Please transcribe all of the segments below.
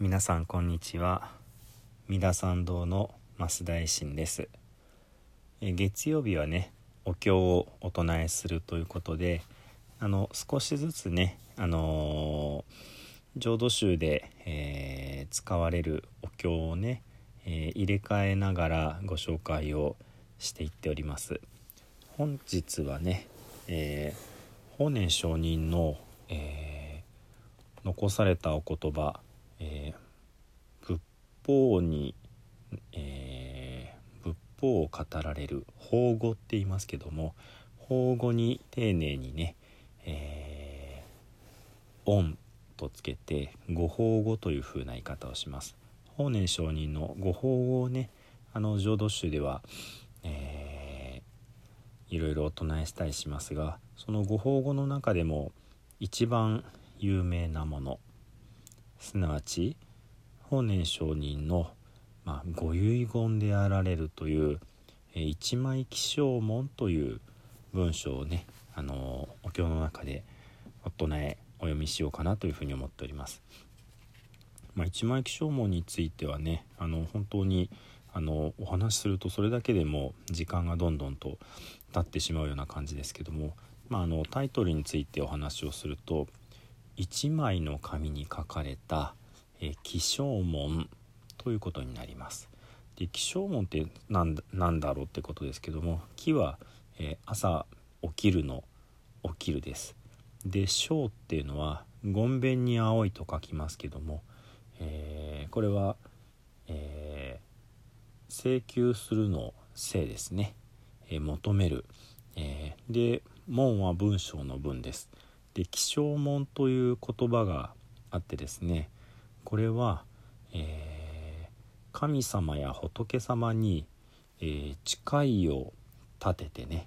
皆さんこんにちは。三田参道の増大臣です。月曜日はねお経をお唱えするということであの少しずつねあのー、浄土宗で、えー、使われるお経をね、えー、入れ替えながらご紹介をしていっております。本日はね、え法然上人の、え残されたお言葉えー、仏法に、えー、仏法を語られる法語って言いますけども法語に丁寧にね、えー、音とつけてご法語という風な言い方をします。法然上人のご法語をねあの浄土宗では、えー、いろいろお唱えしたりしますがそのご法語の中でも一番有名なものすなわち法然上人の、まあ、ご遺言であられるという「え一枚起請文」という文章をねあのお経の中でお唱えお読みしようかなというふうに思っております。まあ、一枚起請文についてはねあの本当にあのお話しするとそれだけでも時間がどんどんと経ってしまうような感じですけども、まあ、あのタイトルについてお話をすると1枚の紙に書かれた、起請文ということになります。で起請文って何だろうってことですけども木は、え朝起きるの起きるです。で章っていうのはごんべんに青いと書きますけども、えー、これは、えー、請求するの請ですね、え、求める、えで門は文章の文です。で気象門という言葉があってですねこれは、えー、神様や仏様に、えー、誓いを立ててね、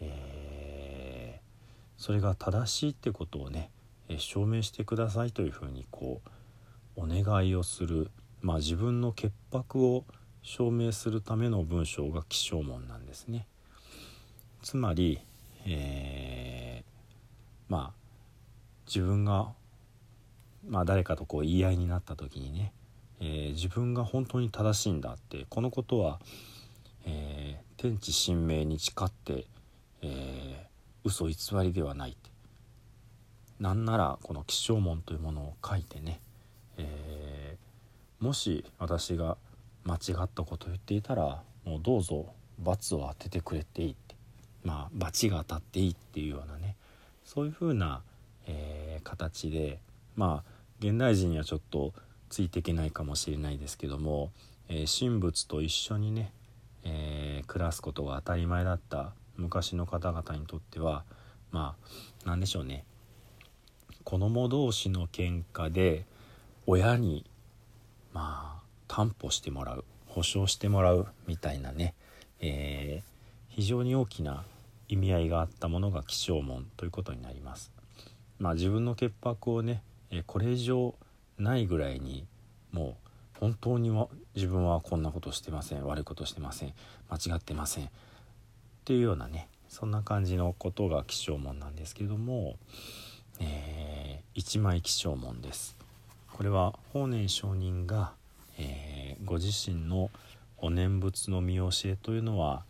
えー、それが正しいってことをね、え証明してくださいというふうにこうお願いをする、まあ、自分の潔白を証明するための文章が起請文なんですね。つまり、えー、まあ自分が、まあ、誰かとこう言い合いになった時にね、えー、自分が本当に正しいんだってこのことは、えー、天地神明に誓って、えー、嘘偽りではないって。なんならこの起請文というものを書いてね、えー、もし私が間違ったことを言っていたらもうどうぞ罰を当ててくれていいって。まあ罰が当たっていいっていうようなねそういうふうなえー、形でまあ現代人にはちょっとついていけないかもしれないですけども、えー、神仏と一緒にね、えー、暮らすことが当たり前だった昔の方々にとってはまあ何でしょうね子供同士の喧嘩で親にまあ担保してもらう保証してもらうみたいなね、えー、非常に大きな意味合いがあったものが起請文ということになります。まあ、自分の潔白をね、えこれ以上ないぐらいにもう本当に自分はこんなことしてません悪いことしてません間違ってませんっていうようなねそんな感じのことが起請文なんですけども、えー、一枚起請文です。これは法然上人が、えー、ご自身のお念仏の見教えというのは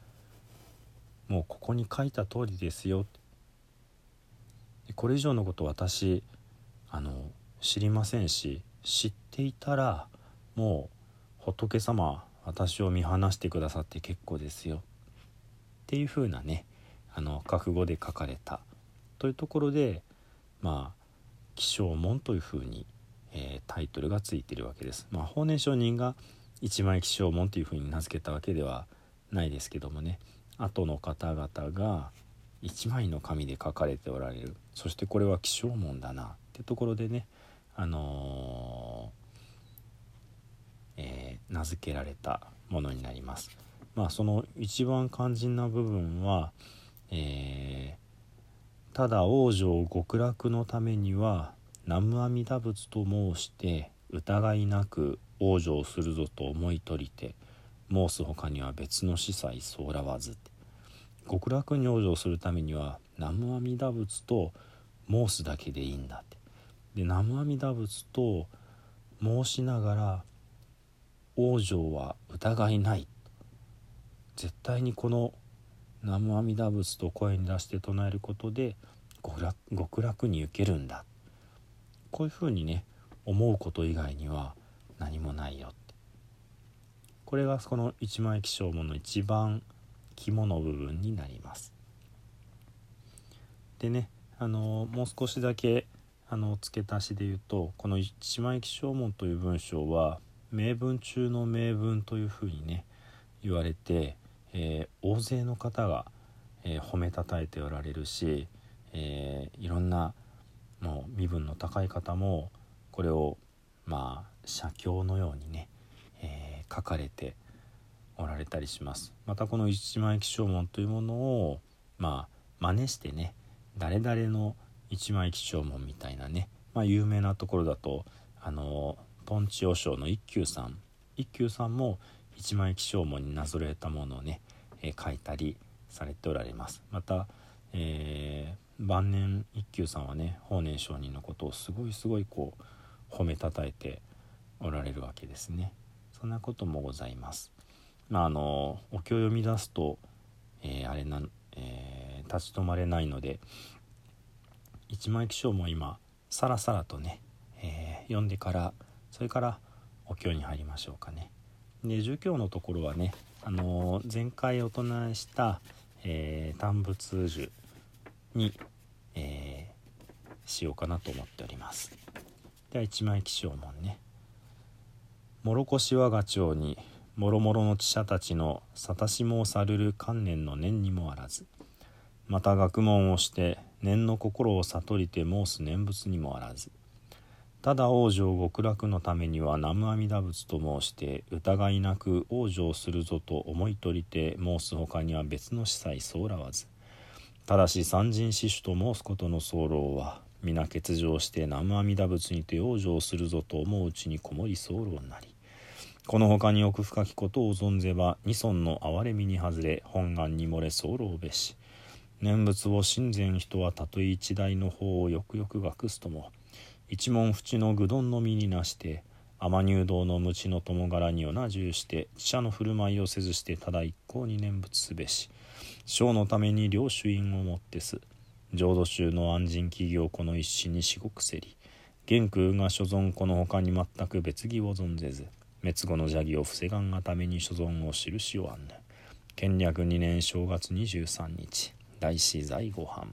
もうここに書いた通りですよこれ以上のこと私あの知りませんし知っていたらもう仏様私を見放してくださって結構ですよ。っていう風なねあの覚悟で書かれた。というところでまあ起請文という風に、えー、タイトルがついてるわけです。まあ、法然上人が一枚起請文という風に名付けたわけではないですけどもね。後の方々が1枚の紙で書かれておられるそしてこれは起請文だなってところでねあのー、えー、名付けられたものになります。まあその一番肝心な部分は、えー、ただ往生極楽のためには南無阿弥陀仏と申して疑いなく往生するぞと思い取りて申す他には別の司祭そうらわず極楽に往生するためには南無阿弥陀仏と申すだけでいいんだって。で南無阿弥陀仏と申しながら往生は疑いない。絶対にこの南無阿弥陀仏と声に出して唱えることで極楽に行けるんだ。こういうふうにね思うこと以外には何もないよって。これがこの一枚起請文の一番肝の部分になります。でねあのもう少しだけあの付け足しで言うとこの一枚起請文という文章は名文中の名文というふうにね言われてえー、大勢の方が、えー、褒めたたえておられるし、えー、いろんなもう身分の高い方もこれをまあ写経のようにね、え書かれておられたりします。またこの一枚起請文というものをまあ真似してね誰々の一枚起請文みたいなね、まあ、有名なところだとあのポンチ和尚の一休さん。一休さんも一枚起請文になぞらえたものをね、えー、書いたりされておられます。また、えー、晩年一休さんはね法然上人のことをすごいすごいこう褒めたたえておられるわけですね。そんなこともございます。まああのお経を読み出すと、えー、あれな、えー、立ち止まれないので一枚起請も今さらさらとね、えー、読んでからそれからお経に入りましょうかね。で儒教のところはね、あの、前回お唱えした、えー、単仏樹に、えー、しようかなと思っておりますでは一枚起請文ね「もろこし我が町にもろもろの知者たちのさたしもさるる観念の念にもあらずまた学問をして念の心を悟りて申す念仏にもあらずただ往生極楽のためには南無阿弥陀仏と申して疑いなく往生するぞと思い取りて申す他には別の司祭そうらわずただし三人死守と申すことの候は皆欠場して南無阿弥陀仏にて往生するぞと思ううちにこもり候になりこの他に奥深きことを存ぜば二尊の憐れみに外れ本願に漏れ候べし。念仏を信前人はたとえ一代の方をよくよく学すとも。一文淵の愚鈍の身になして天入道の鞭の友柄にをな重して知者の振る舞いをせずしてただ一向に念仏すべし。将のために領主院をもってす。浄土宗の安心企業この一心に至極せり。元空が所存この他に全く別義を存ぜず。滅後の邪義を防がんがために所存を印をあんぬ権略2年正月23日大師在御飯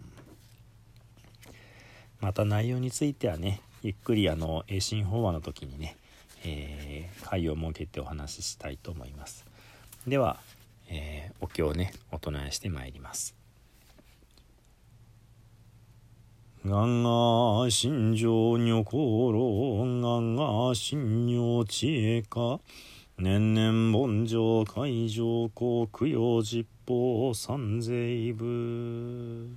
また内容についてはねゆっくりあの栄進法話の時にね、えー、会を設けてお話ししたいと思います。では、えー、お経をねお唱えしてまいります。がんが心情女心がんが心女知恵か。年々盆上海上公供養実法三世部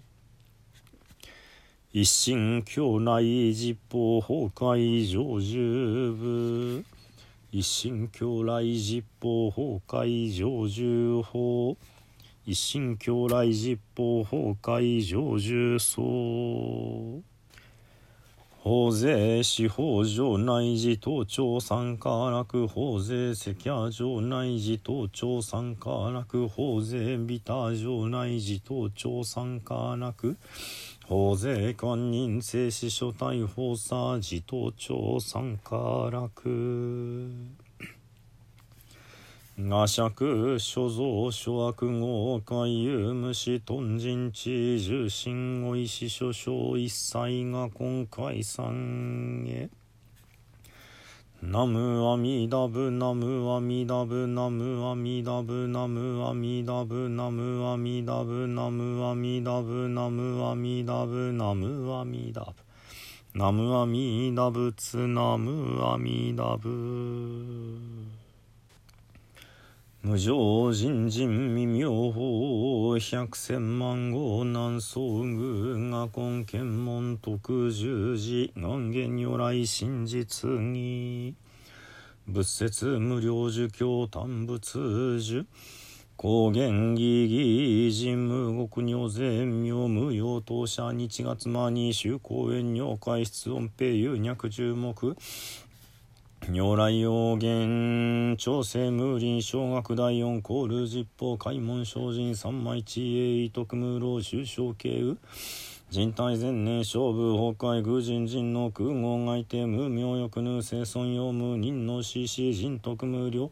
一心境内実法崩壊上十部。一心境内実法崩壊上十法。一心境内実法崩壊上十層法税司法上内寺東庁参加楽法税赤夜上内寺東庁参加楽法税ビター上内寺東庁参加楽法税官人正死所逮捕さ自頭庁参加楽画尺所蔵諸悪号海遊虫豚人地重心お石所掌一切が今回三へナムアミダブナムアミダブナムアミダブナムアミダブナムアミダブナムアミダブナムアミダブナムアミダブ。ナムアミダブツナムアミダブ。無常人人未妙法百千万号南宋宮が根検門徳十字願言如来真実義。仏説無料儒教単仏樹。高原義義人無国女全名無用当社。日月間に修公園尿海室音平有脈十目。如来王言朝政無林小学第四コール実法開門精進三枚地営伊徳無老終小慶右人体前年勝負崩壊偶人人の空合外定無名欲ぬ生存用無人の死死人徳無量。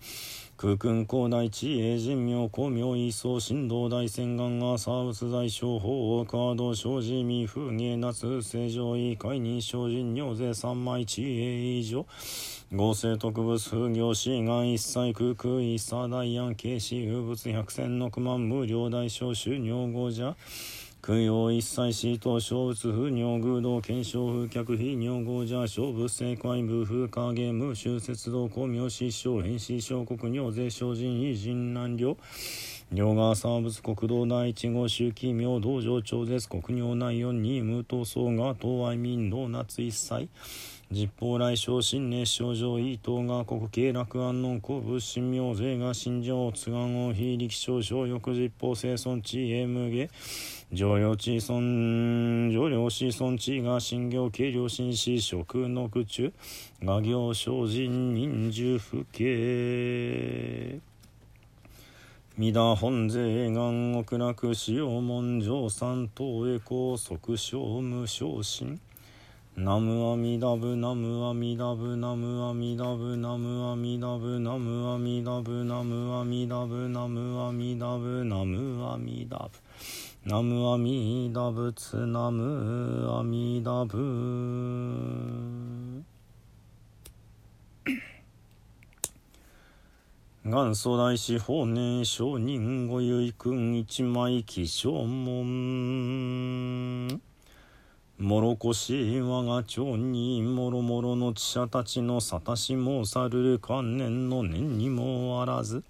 空君高大地英人名公明一層神道大仙願がサーブス大商法カード生じ未風芸夏正常位海認小人尿税三枚地英以上。合成特物風行志願一切空空一差大安慶死有物百千六万無料大小収尿後じゃ供養一切死と小仏不尿偶道検証風客非尿合者小仏正解部風化ゲーム修節道公明師匠変死小国尿税小人異人難量尿側産ス国道第一号周期明道上超絶国尿内四二無闘争が東愛民道夏一切。実法来生新熱症状伊藤が国慶楽安の古物神明税が新情津願を非力症状翌実法生存地へ無下上用地尊上領子尊地が新行計量心子職の苦中画行精進忍獣不敬。田本税願極楽使用門上三等へ高速小無昇進。ナムアミダブナムアミダブナムアミダブナムアミダブナムアミダブナムアミダブナムアミダブナムアミダブ。ナムアミダブツナムアミダブ。元祖大師法然上人ご遺訓一枚起承門もろこし我が町にもろもろの知者たちのさたしもさるる観念の念にもあらず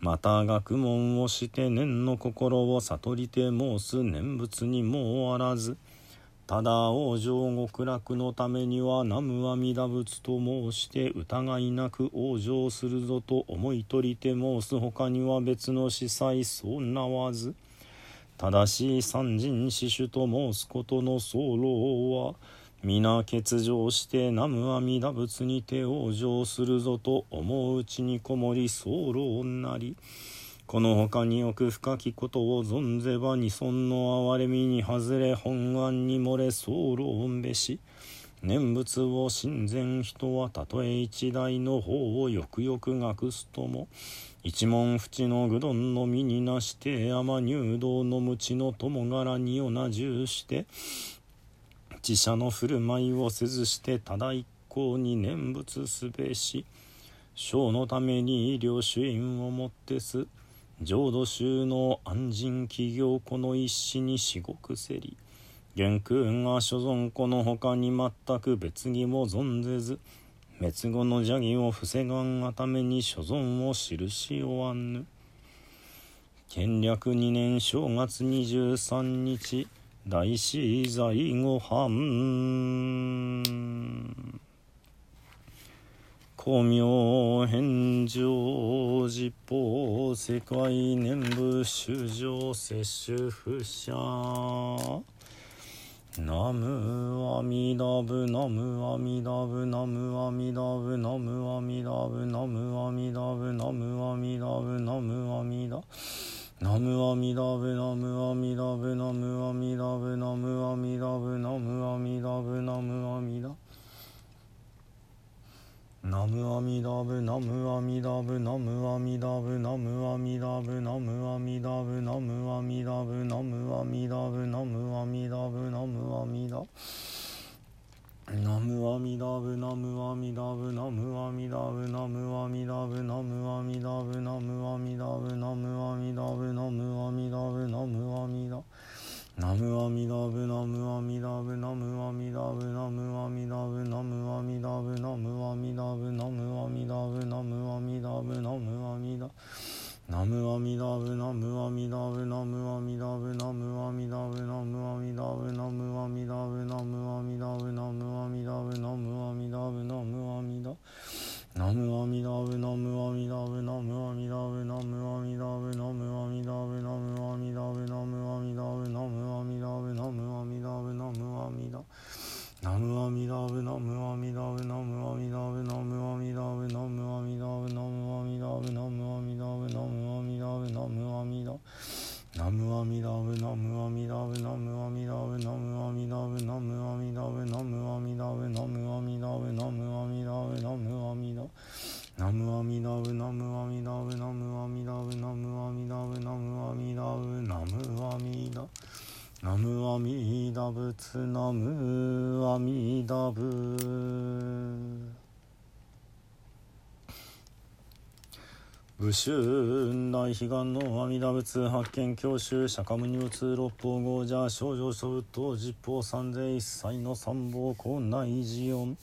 また学問をして念の心を悟りて申す念仏にもあらずただ往生極楽のためには南無阿弥陀仏と申して疑いなく往生するぞと思いとりて申す他には別の司祭そうなわず。正しい三人死主と申すことの僧侶は皆欠場して南無阿弥陀仏に手往生するぞと思ううちにこもり僧侶なり。このほかに奥深きことを存ぜば二尊の憐れみに外れ本案に漏れ僧侶べし。念仏を神前人はたとえ一代の方をよくよく学すとも一文淵の愚鈍の身になして天入道の無知の友柄にをなうして自社の振る舞いをせずしてただ一向に念仏すべし生のために医療主因をもってす浄土宗の安心企業この一死に至極せり元空が所存このほかに全く別義を存ぜず滅後の邪義を防がんがために所存を印おわぬ。建略2年正月23日大師在ご飯光明返上実法世界念仏衆生摂取不赦ナムアミダブナムアミダブナムアミダブナムアミダブナム無阿弥陀仏ナムアミダブナムアミダブナムアミダブナムアミダブナムアミダブナムアミダブナムアミダブナムアミダブナムアミダブナム阿弥陀仏。武州大悲願の阿弥陀仏発見教習釈迦無二仏六方豪者少女諸仏等十方三世一切の三宝校内寺音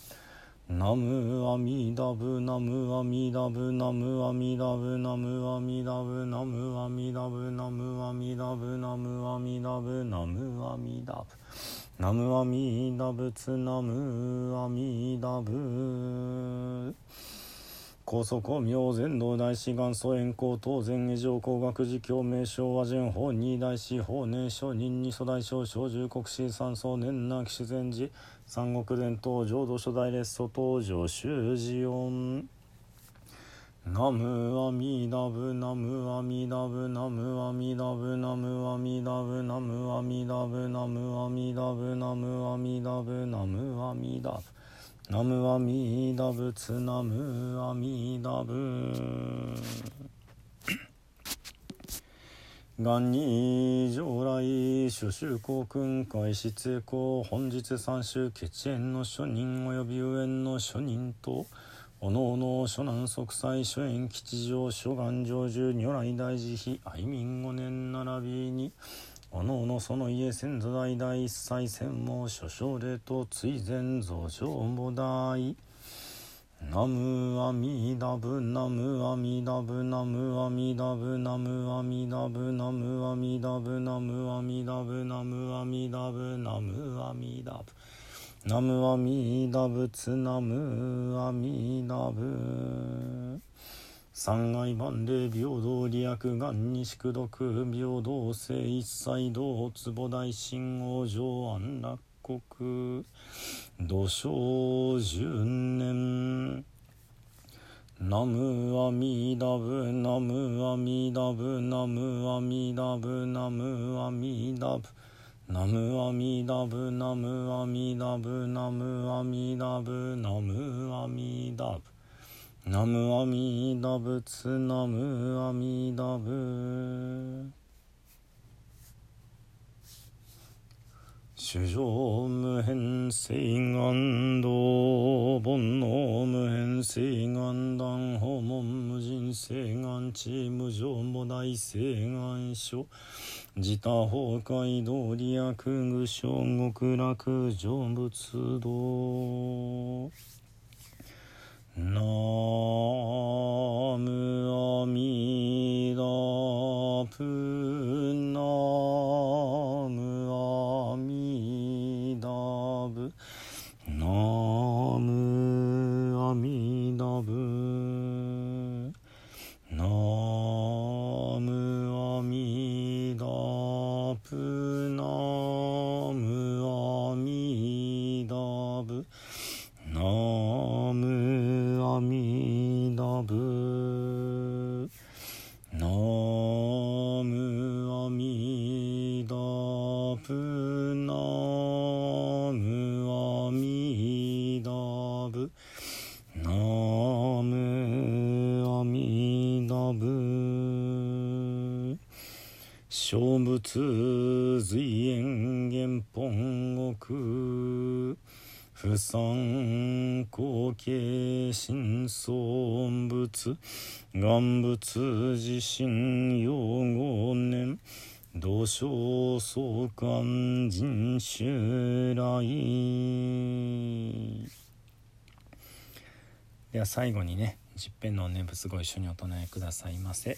ナムアミダブナムアミダブナムアミダブナムアミダブナムアミダブナムアミダブナムアミダブナムアミダブナムアミダブツナムアミダブ高速明全道大師元祖円光当然以上工学寺教名称和順法二大師法年書人二祖大将小十国師三宗年なき自然寺三国伝統浄土初代列祖登場修士音。ナムアミダブナムアミダブナムアミダブナムアミダブナムアミダブナムアミダブナムアミダブナムアミダブナムアミダ仏ナムアミダ仏元に上来諸州公君会室公本日三州血縁の諸人及び右縁の諸人とおのおの諸南息災諸縁吉祥諸願成就如来大慈悲愛民五年並びにおのおのその家先祖代々一切専門諸奨礼と追善増上菩提。ナムアミダブナムアミダブナムアミダブナムアミダブナムアミダブナムアミダブナムアミダブナムアミダブ。ナムアミダブツナムアミダブ三愛万礼平等利益願に宿毒平等性一切道坪大神王上安楽国土生十年ナムアミダブナムアミダブナムアミダブナムアミダブナムアミダブナムアミダブナムアミダブナムアミダブ。ナムアミダ仏ナムアミダブ。主上無変性願道煩悩無変性願断訪問無人性願地無常母大性願書。自他崩壊通り悪具小極楽成仏道ナムアミダプナ仏随縁元本国不参後継新尊仏願仏自身用五年土生相関人襲来。では最後にね十遍の念仏ご一緒にお唱えくださいませ。